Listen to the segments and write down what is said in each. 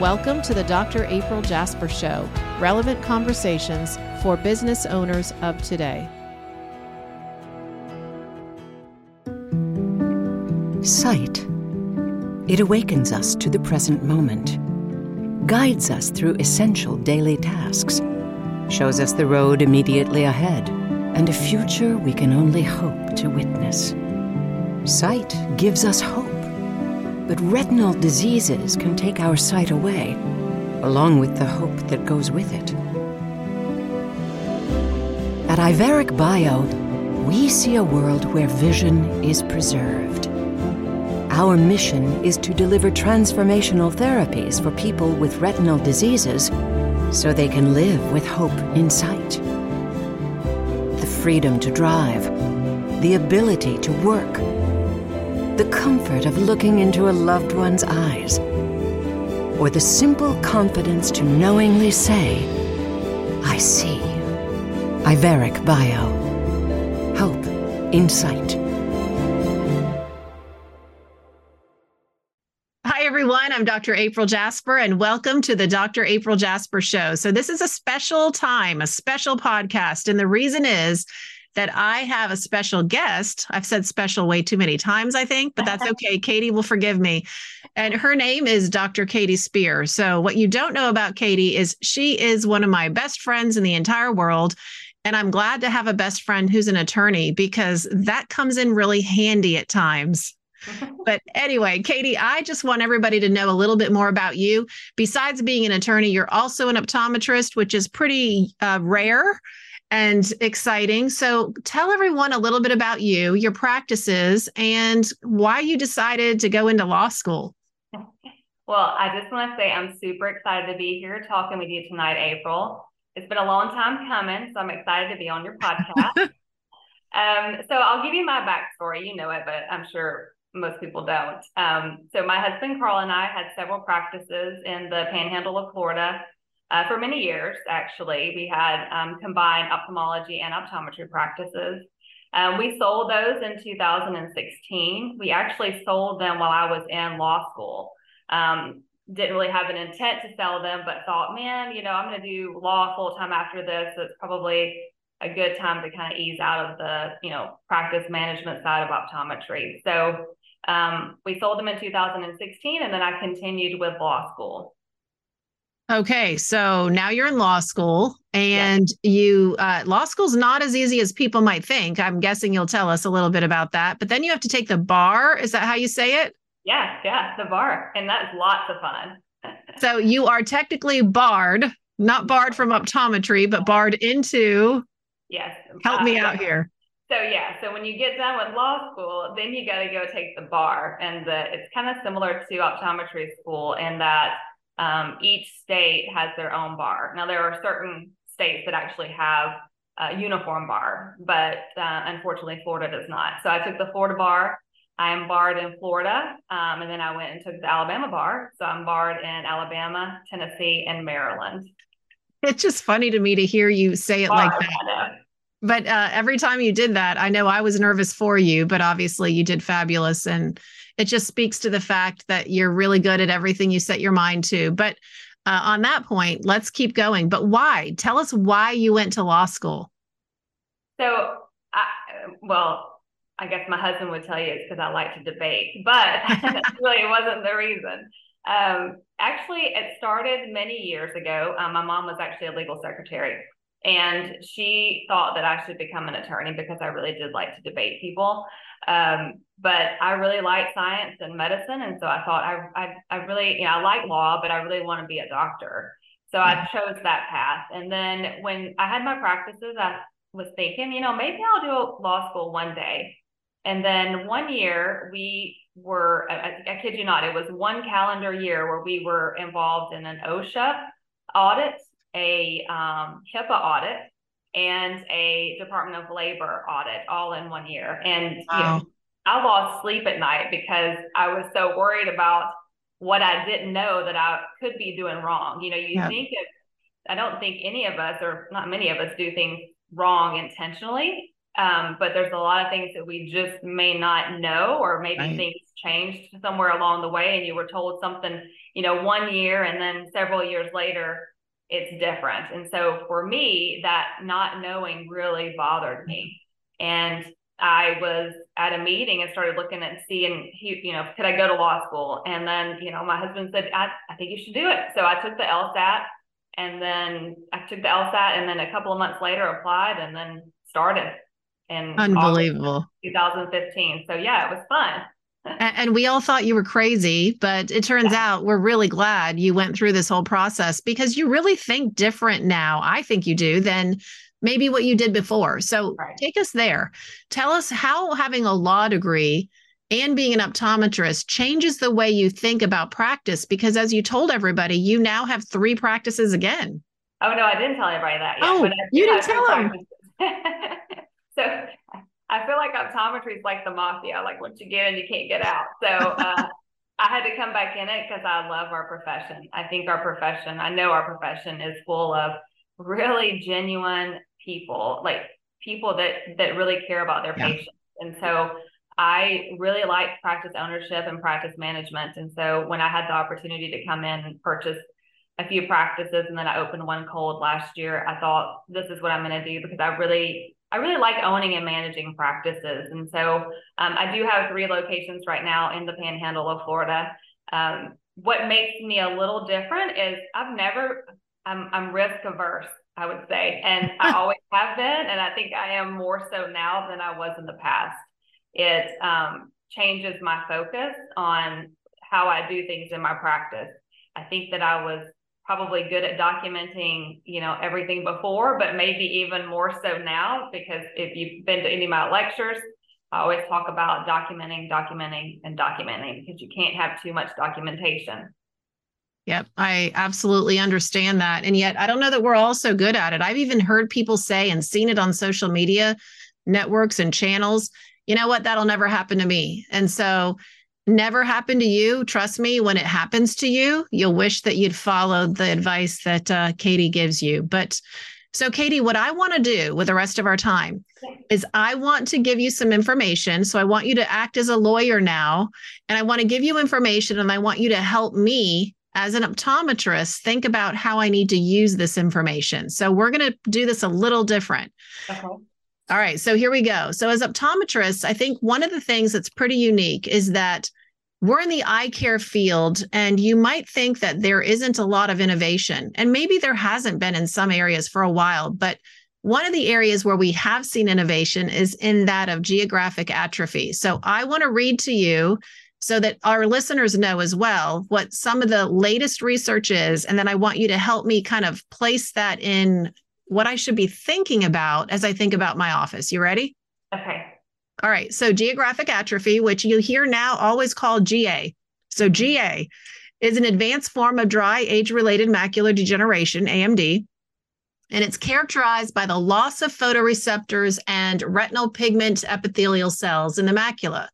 Welcome to the Dr. April Jasper Show, relevant conversations for business owners of today. Sight. It awakens us to the present moment, guides us through essential daily tasks, shows us the road immediately ahead, and a future we can only hope to witness. Sight gives us hope but retinal diseases can take our sight away, along with the hope that goes with it. At Iveric Bio, we see a world where vision is preserved. Our mission is to deliver transformational therapies for people with retinal diseases so they can live with hope in sight. The freedom to drive, the ability to work, the comfort of looking into a loved one's eyes, or the simple confidence to knowingly say, I see. Iveric Bio. Hope. Insight. Hi, everyone. I'm Dr. April Jasper, and welcome to the Dr. April Jasper Show. So, this is a special time, a special podcast. And the reason is that I have a special guest. I've said special way too many times, I think, but that's okay. Katie will forgive me. And her name is Dr. Katie Spear. So, what you don't know about Katie is she is one of my best friends in the entire world. And I'm glad to have a best friend who's an attorney because that comes in really handy at times. but anyway, Katie, I just want everybody to know a little bit more about you. Besides being an attorney, you're also an optometrist, which is pretty uh, rare and exciting. So tell everyone a little bit about you, your practices, and why you decided to go into law school. Well, I just want to say I'm super excited to be here talking with you tonight, April. It's been a long time coming, so I'm excited to be on your podcast. um, so I'll give you my backstory. You know it, but I'm sure most people don't. Um, so my husband Carl and I had several practices in the Panhandle of Florida uh, for many years, actually. We had um, combined ophthalmology and optometry practices. Um, we sold those in 2016. We actually sold them while I was in law school. Um, didn't really have an intent to sell them, but thought, man, you know, I'm going to do law full time after this. So it's probably a good time to kind of ease out of the, you know, practice management side of optometry. So um, we sold them in 2016, and then I continued with law school. Okay, so now you're in law school, and yeah. you uh, law school's not as easy as people might think. I'm guessing you'll tell us a little bit about that. But then you have to take the bar. Is that how you say it? Yeah, yeah, the bar, and that's lots of fun. so you are technically barred, not barred from optometry, but barred into. Yes. Help uh, me out here. So yeah, so when you get done with law school, then you got to go take the bar, and the, it's kind of similar to optometry school in that um, each state has their own bar. Now, there are certain states that actually have a uniform bar, but uh, unfortunately, Florida does not. So I took the Florida bar. I am barred in Florida, um, and then I went and took the Alabama bar. So I'm barred in Alabama, Tennessee, and Maryland. It's just funny to me to hear you say it like that. But uh, every time you did that, I know I was nervous for you, but obviously you did fabulous. And it just speaks to the fact that you're really good at everything you set your mind to. But uh, on that point, let's keep going. But why? Tell us why you went to law school. So, I, well, I guess my husband would tell you it's because I like to debate, but really it wasn't the reason. Um, actually, it started many years ago. Um, my mom was actually a legal secretary, and she thought that I should become an attorney because I really did like to debate people. Um, but I really like science and medicine. And so I thought I, I, I really, you know, I like law, but I really want to be a doctor. So I chose that path. And then when I had my practices, I was thinking, you know, maybe I'll do law school one day. And then one year we were, I, I kid you not, it was one calendar year where we were involved in an OSHA audit, a um, HIPAA audit, and a Department of Labor audit all in one year. And wow. you know, I lost sleep at night because I was so worried about what I didn't know that I could be doing wrong. You know, you yeah. think of, I don't think any of us, or not many of us, do things wrong intentionally. Um, but there's a lot of things that we just may not know, or maybe right. things changed somewhere along the way, and you were told something, you know, one year, and then several years later, it's different. And so for me, that not knowing really bothered me. And I was at a meeting and started looking and seeing, you know, could I go to law school? And then, you know, my husband said, I, I think you should do it. So I took the LSAT and then I took the LSAT and then a couple of months later applied and then started. And unbelievable 2015. So yeah, it was fun. And we all thought you were crazy, but it turns yeah. out we're really glad you went through this whole process because you really think different now. I think you do than maybe what you did before. So right. take us there. Tell us how having a law degree and being an optometrist changes the way you think about practice because as you told everybody, you now have three practices again. Oh no, I didn't tell everybody that yet. Oh, you didn't tell them. so I feel like optometry is like the mafia. Like once you get in, you can't get out. So uh, I had to come back in it because I love our profession. I think our profession, I know our profession is full of really genuine people, like people that that really care about their yeah. patients. And so I really like practice ownership and practice management. And so when I had the opportunity to come in and purchase a few practices and then I opened one cold last year, I thought this is what I'm going to do because I really I really like owning and managing practices. And so um, I do have three locations right now in the panhandle of Florida. Um, what makes me a little different is I've never, I'm, I'm risk averse, I would say. And I always have been. And I think I am more so now than I was in the past. It um, changes my focus on how I do things in my practice. I think that I was probably good at documenting, you know, everything before, but maybe even more so now because if you've been to any of my lectures, I always talk about documenting, documenting, and documenting because you can't have too much documentation. Yep, I absolutely understand that. And yet, I don't know that we're all so good at it. I've even heard people say and seen it on social media networks and channels, you know what, that'll never happen to me. And so never happened to you, trust me, when it happens to you, you'll wish that you'd followed the advice that uh, Katie gives you. But so, Katie, what I want to do with the rest of our time is I want to give you some information. So, I want you to act as a lawyer now, and I want to give you information, and I want you to help me as an optometrist think about how I need to use this information. So, we're going to do this a little different. Okay. All right, so here we go. So, as optometrists, I think one of the things that's pretty unique is that we're in the eye care field, and you might think that there isn't a lot of innovation, and maybe there hasn't been in some areas for a while. But one of the areas where we have seen innovation is in that of geographic atrophy. So, I want to read to you so that our listeners know as well what some of the latest research is. And then I want you to help me kind of place that in what I should be thinking about as I think about my office. You ready? Okay. All right. So, geographic atrophy, which you hear now always called GA. So, mm-hmm. GA is an advanced form of dry age related macular degeneration, AMD. And it's characterized by the loss of photoreceptors and retinal pigment epithelial cells in the macula.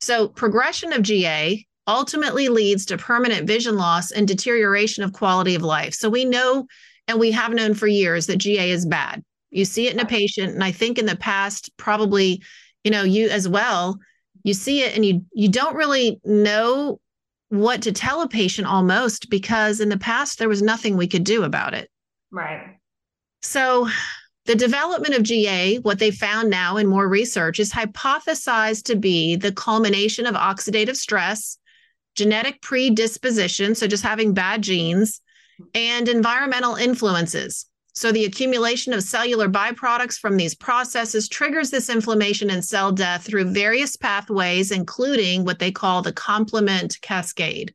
So, progression of GA ultimately leads to permanent vision loss and deterioration of quality of life. So, we know and we have known for years that GA is bad. You see it in a patient, and I think in the past, probably, you know, you as well, you see it and you you don't really know what to tell a patient almost because in the past there was nothing we could do about it. Right. So the development of GA, what they found now in more research, is hypothesized to be the culmination of oxidative stress, genetic predisposition, so just having bad genes, and environmental influences. So, the accumulation of cellular byproducts from these processes triggers this inflammation and cell death through various pathways, including what they call the complement cascade.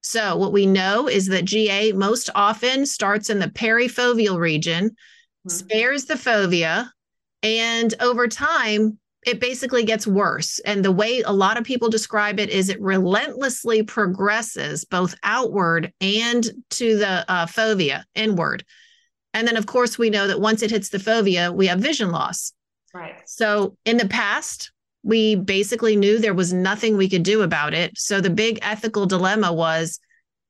So, what we know is that GA most often starts in the perifoveal region, mm-hmm. spares the fovea, and over time it basically gets worse. And the way a lot of people describe it is it relentlessly progresses both outward and to the uh, fovea inward. And then, of course, we know that once it hits the fovea, we have vision loss. Right. So in the past, we basically knew there was nothing we could do about it. So the big ethical dilemma was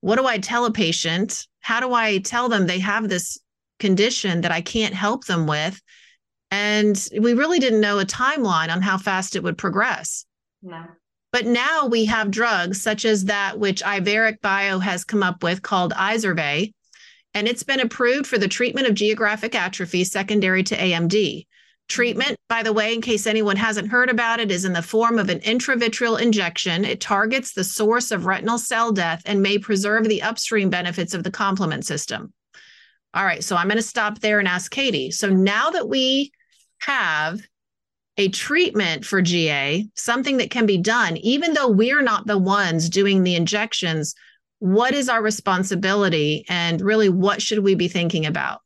what do I tell a patient? How do I tell them they have this condition that I can't help them with? And we really didn't know a timeline on how fast it would progress. No. But now we have drugs such as that which Iveric Bio has come up with called Izervay, and it's been approved for the treatment of geographic atrophy secondary to AMD. Treatment, by the way, in case anyone hasn't heard about it, is in the form of an intravitreal injection. It targets the source of retinal cell death and may preserve the upstream benefits of the complement system. All right, so I'm going to stop there and ask Katie. So now that we have a treatment for GA, something that can be done, even though we're not the ones doing the injections, what is our responsibility and really what should we be thinking about?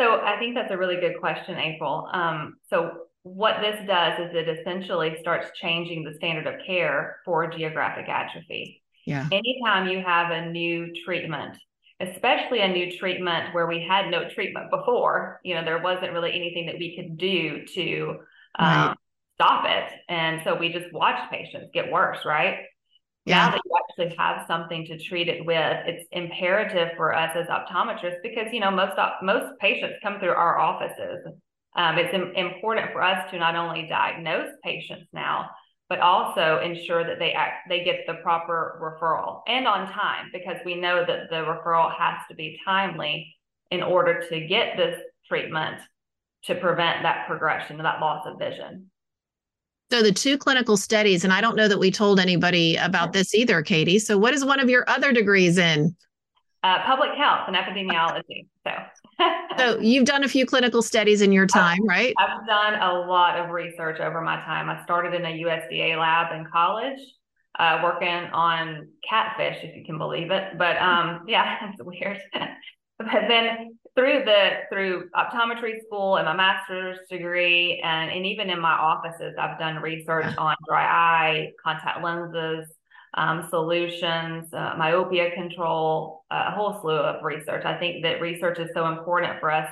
So I think that's a really good question, April. Um, so what this does is it essentially starts changing the standard of care for geographic atrophy. Yeah. Anytime you have a new treatment, especially a new treatment where we had no treatment before, you know, there wasn't really anything that we could do to um, right. stop it. And so we just watched patients get worse, right? yeah. now that you actually have something to treat it with, it's imperative for us as optometrists because you know most most patients come through our offices. Um, it's Im- important for us to not only diagnose patients now, but also ensure that they act, they get the proper referral and on time because we know that the referral has to be timely in order to get this treatment to prevent that progression, that loss of vision. So the two clinical studies, and I don't know that we told anybody about this either, Katie. So what is one of your other degrees in? Uh, public health and epidemiology. So. So you've done a few clinical studies in your time, right? I've done a lot of research over my time. I started in a USDA lab in college, uh, working on catfish, if you can believe it. But um, yeah, it's weird. but then through the through optometry school and my master's degree and, and even in my offices i've done research on dry eye contact lenses um, solutions uh, myopia control a whole slew of research i think that research is so important for us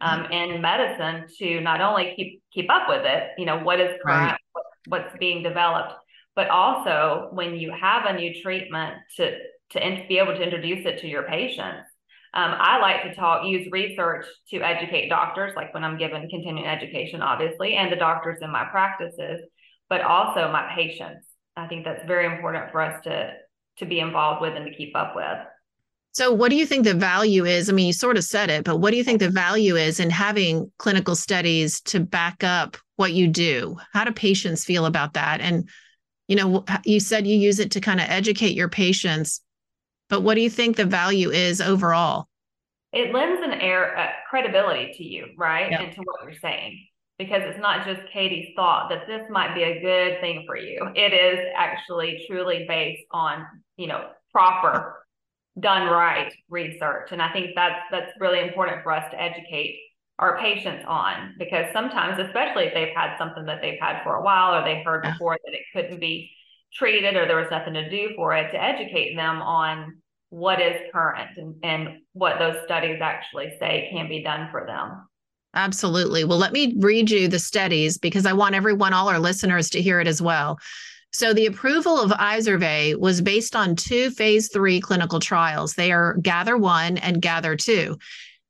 um, in medicine to not only keep keep up with it you know what is current right. what, what's being developed but also when you have a new treatment to to in, be able to introduce it to your patients um, I like to talk, use research to educate doctors, like when I'm given continuing education, obviously, and the doctors in my practices, but also my patients. I think that's very important for us to to be involved with and to keep up with. So, what do you think the value is? I mean, you sort of said it, but what do you think the value is in having clinical studies to back up what you do? How do patients feel about that? And, you know, you said you use it to kind of educate your patients but what do you think the value is overall? It lends an air uh, credibility to you, right? Yep. And to what you're saying. Because it's not just Katie's thought that this might be a good thing for you. It is actually truly based on, you know, proper, done right research. And I think that's that's really important for us to educate our patients on because sometimes, especially if they've had something that they've had for a while or they heard before that it couldn't be treated or there was nothing to do for it to educate them on what is current and, and what those studies actually say can be done for them. Absolutely. Well, let me read you the studies because I want everyone, all our listeners, to hear it as well. So, the approval of Izervay was based on two phase three clinical trials. They are Gather 1 and Gather 2.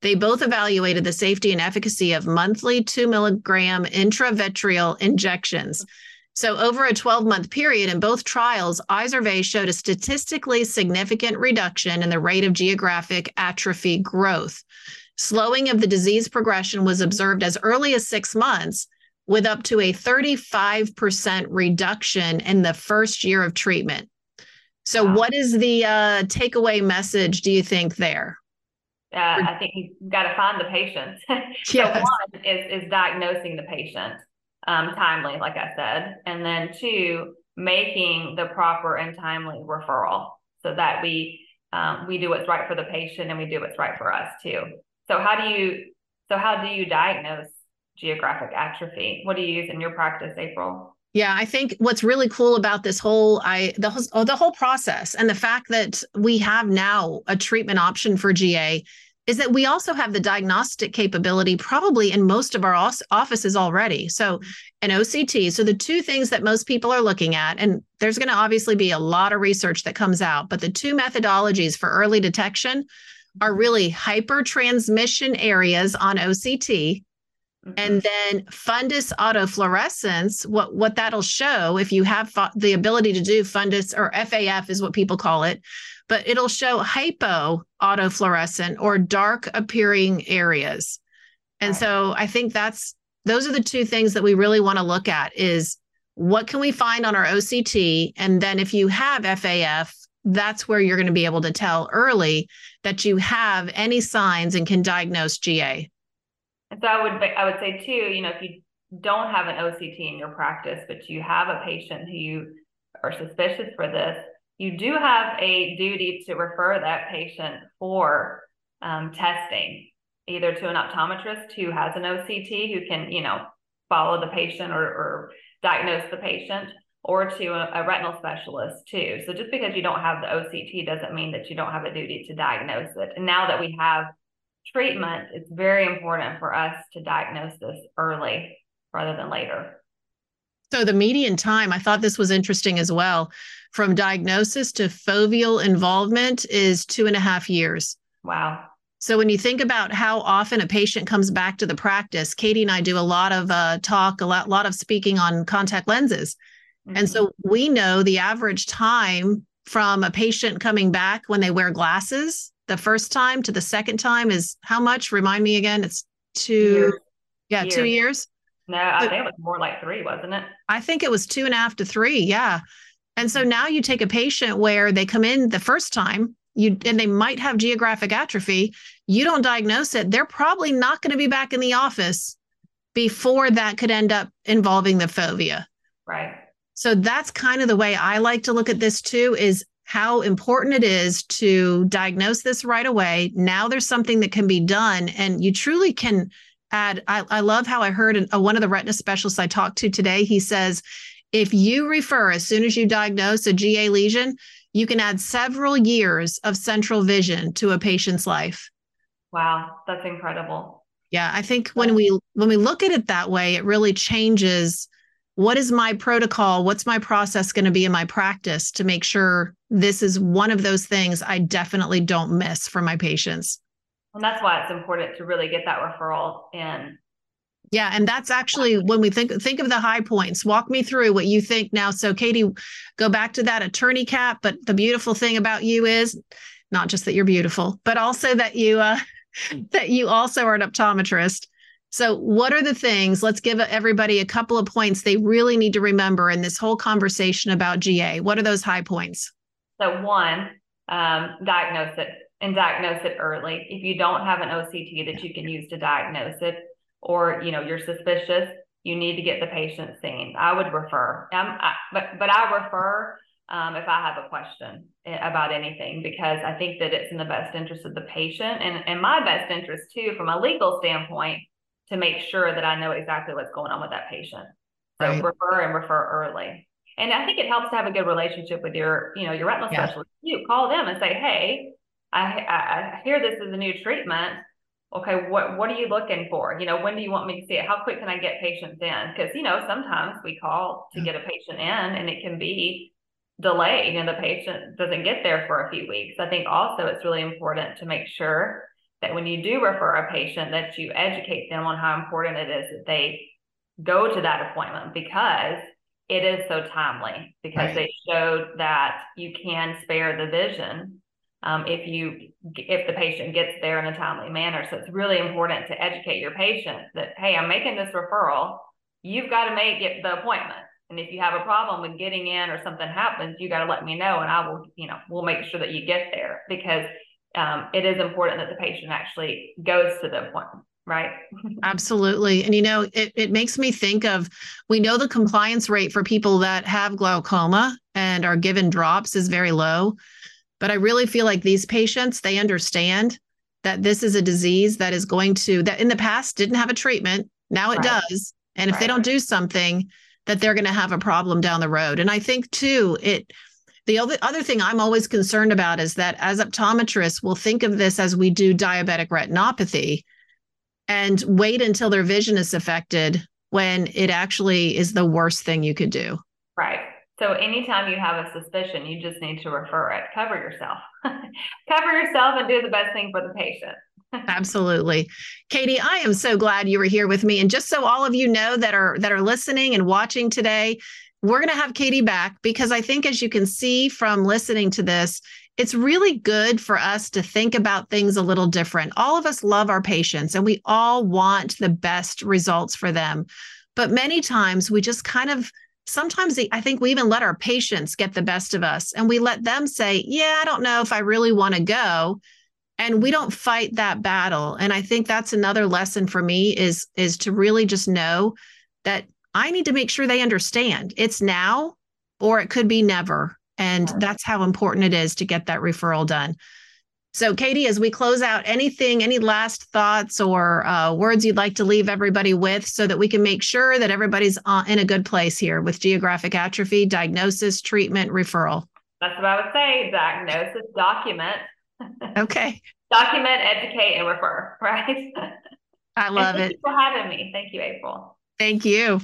They both evaluated the safety and efficacy of monthly two milligram intravitreal injections. So, over a 12 month period in both trials, Izervay showed a statistically significant reduction in the rate of geographic atrophy growth. Slowing of the disease progression was observed as early as six months, with up to a 35% reduction in the first year of treatment. So, wow. what is the uh, takeaway message, do you think, there? Uh, I think you've got to find the patient. so, yes. one is, is diagnosing the patient um, timely, like I said, and then two, making the proper and timely referral so that we um, we do what's right for the patient and we do what's right for us too. So how do you so how do you diagnose geographic atrophy? What do you use in your practice, April? Yeah, I think what's really cool about this whole I the whole, oh, the whole process and the fact that we have now a treatment option for GA is that we also have the diagnostic capability probably in most of our offices already. So, an OCT. So, the two things that most people are looking at, and there's going to obviously be a lot of research that comes out, but the two methodologies for early detection are really hypertransmission areas on OCT Mm-hmm. And then fundus autofluorescence, what, what that'll show, if you have fo- the ability to do fundus or FAF is what people call it, but it'll show hypo autofluorescent or dark appearing areas. And right. so I think that's those are the two things that we really want to look at is what can we find on our OCT? And then if you have FAF, that's where you're going to be able to tell early that you have any signs and can diagnose GA. And so I would I would say too, you know, if you don't have an OCT in your practice, but you have a patient who you are suspicious for this, you do have a duty to refer that patient for um, testing, either to an optometrist who has an OCT who can, you know, follow the patient or, or diagnose the patient, or to a, a, retinal specialist too. So just because you don't have the OCT doesn't mean that you don't have a duty to diagnose it. And now that we have treatment, it's very important for us to diagnose this early rather than later. So the median time, I thought this was interesting as well, from diagnosis to foveal involvement is two and a half years. Wow. So when you think about how often a patient comes back to the practice, Katie and I do a lot of uh, talk, a lot, lot of speaking on contact lenses. Mm-hmm. And so mm-hmm. we know the average time from a patient coming back when they wear glasses the first time to the second time is how much? Remind me again. It's two, years. yeah, years. two years. No, I but, think it was more like three, wasn't it? I think it was two and a half to three. Yeah. And so mm-hmm. now you take a patient where they come in the first time, you and they might have geographic atrophy. You don't diagnose it, they're probably not going to be back in the office before that could end up involving the fovea. Right. So that's kind of the way I like to look at this too is how important it is to diagnose this right away. Now there's something that can be done, and you truly can add. I, I love how I heard an, uh, one of the retina specialists I talked to today. He says, if you refer as soon as you diagnose a GA lesion, you can add several years of central vision to a patient's life. Wow, that's incredible. Yeah, I think when we when we look at it that way, it really changes what is my protocol? What's my process going to be in my practice to make sure this is one of those things I definitely don't miss for my patients? And that's why it's important to really get that referral in. Yeah, and that's actually when we think think of the high points. Walk me through what you think now. So, Katie, go back to that attorney cap. But the beautiful thing about you is not just that you're beautiful, but also that you uh, that you also are an optometrist so, what are the things? Let's give everybody a couple of points they really need to remember in this whole conversation about GA. What are those high points? So, one, um, diagnose it and diagnose it early. If you don't have an OCT that you can use to diagnose it, or you know you're suspicious, you need to get the patient seen. I would refer, um, I, but but I refer um, if I have a question about anything because I think that it's in the best interest of the patient and and my best interest too from a legal standpoint to make sure that I know exactly what's going on with that patient. So right. refer and refer early. And I think it helps to have a good relationship with your, you know, your retinal yeah. specialist. You call them and say, "Hey, I, I, I hear this is a new treatment. Okay, what what are you looking for? You know, when do you want me to see it? How quick can I get patients in? Because you know, sometimes we call to get a patient in, and it can be delayed, and the patient doesn't get there for a few weeks. I think also it's really important to make sure that when you do refer a patient that you educate them on how important it is that they go to that appointment because it is so timely because right. they showed that you can spare the vision um, if you if the patient gets there in a timely manner. So it's really important to educate your patient that hey i'm making this referral. You've got to make it the appointment. And if you have a problem with getting in or something happens you got to let me know and i will you know we'll make sure that you get there because um, it is important that the patient actually goes to the appointment right absolutely and you know it, it makes me think of we know the compliance rate for people that have glaucoma and are given drops is very low but i really feel like these patients they understand that this is a disease that is going to that in the past didn't have a treatment now it right. does and if right. they don't do something that they're going to have a problem down the road and i think too it the other, other thing I'm always concerned about is that as optometrists, we'll think of this as we do diabetic retinopathy and wait until their vision is affected when it actually is the worst thing you could do. Right. So anytime you have a suspicion, you just need to refer it. Cover yourself. Cover yourself and do the best thing for the patient. Absolutely. Katie, I am so glad you were here with me. And just so all of you know that are that are listening and watching today, we're going to have Katie back because I think as you can see from listening to this, it's really good for us to think about things a little different. All of us love our patients and we all want the best results for them. But many times we just kind of sometimes I think we even let our patients get the best of us and we let them say, Yeah, I don't know if I really want to go. And we don't fight that battle. And I think that's another lesson for me is, is to really just know that I need to make sure they understand it's now or it could be never. And that's how important it is to get that referral done. So, Katie, as we close out, anything, any last thoughts or uh, words you'd like to leave everybody with so that we can make sure that everybody's uh, in a good place here with geographic atrophy, diagnosis, treatment, referral? That's what I would say diagnosis, document. Okay. document, educate, and refer, right? I love it. for having me. Thank you, April. Thank you.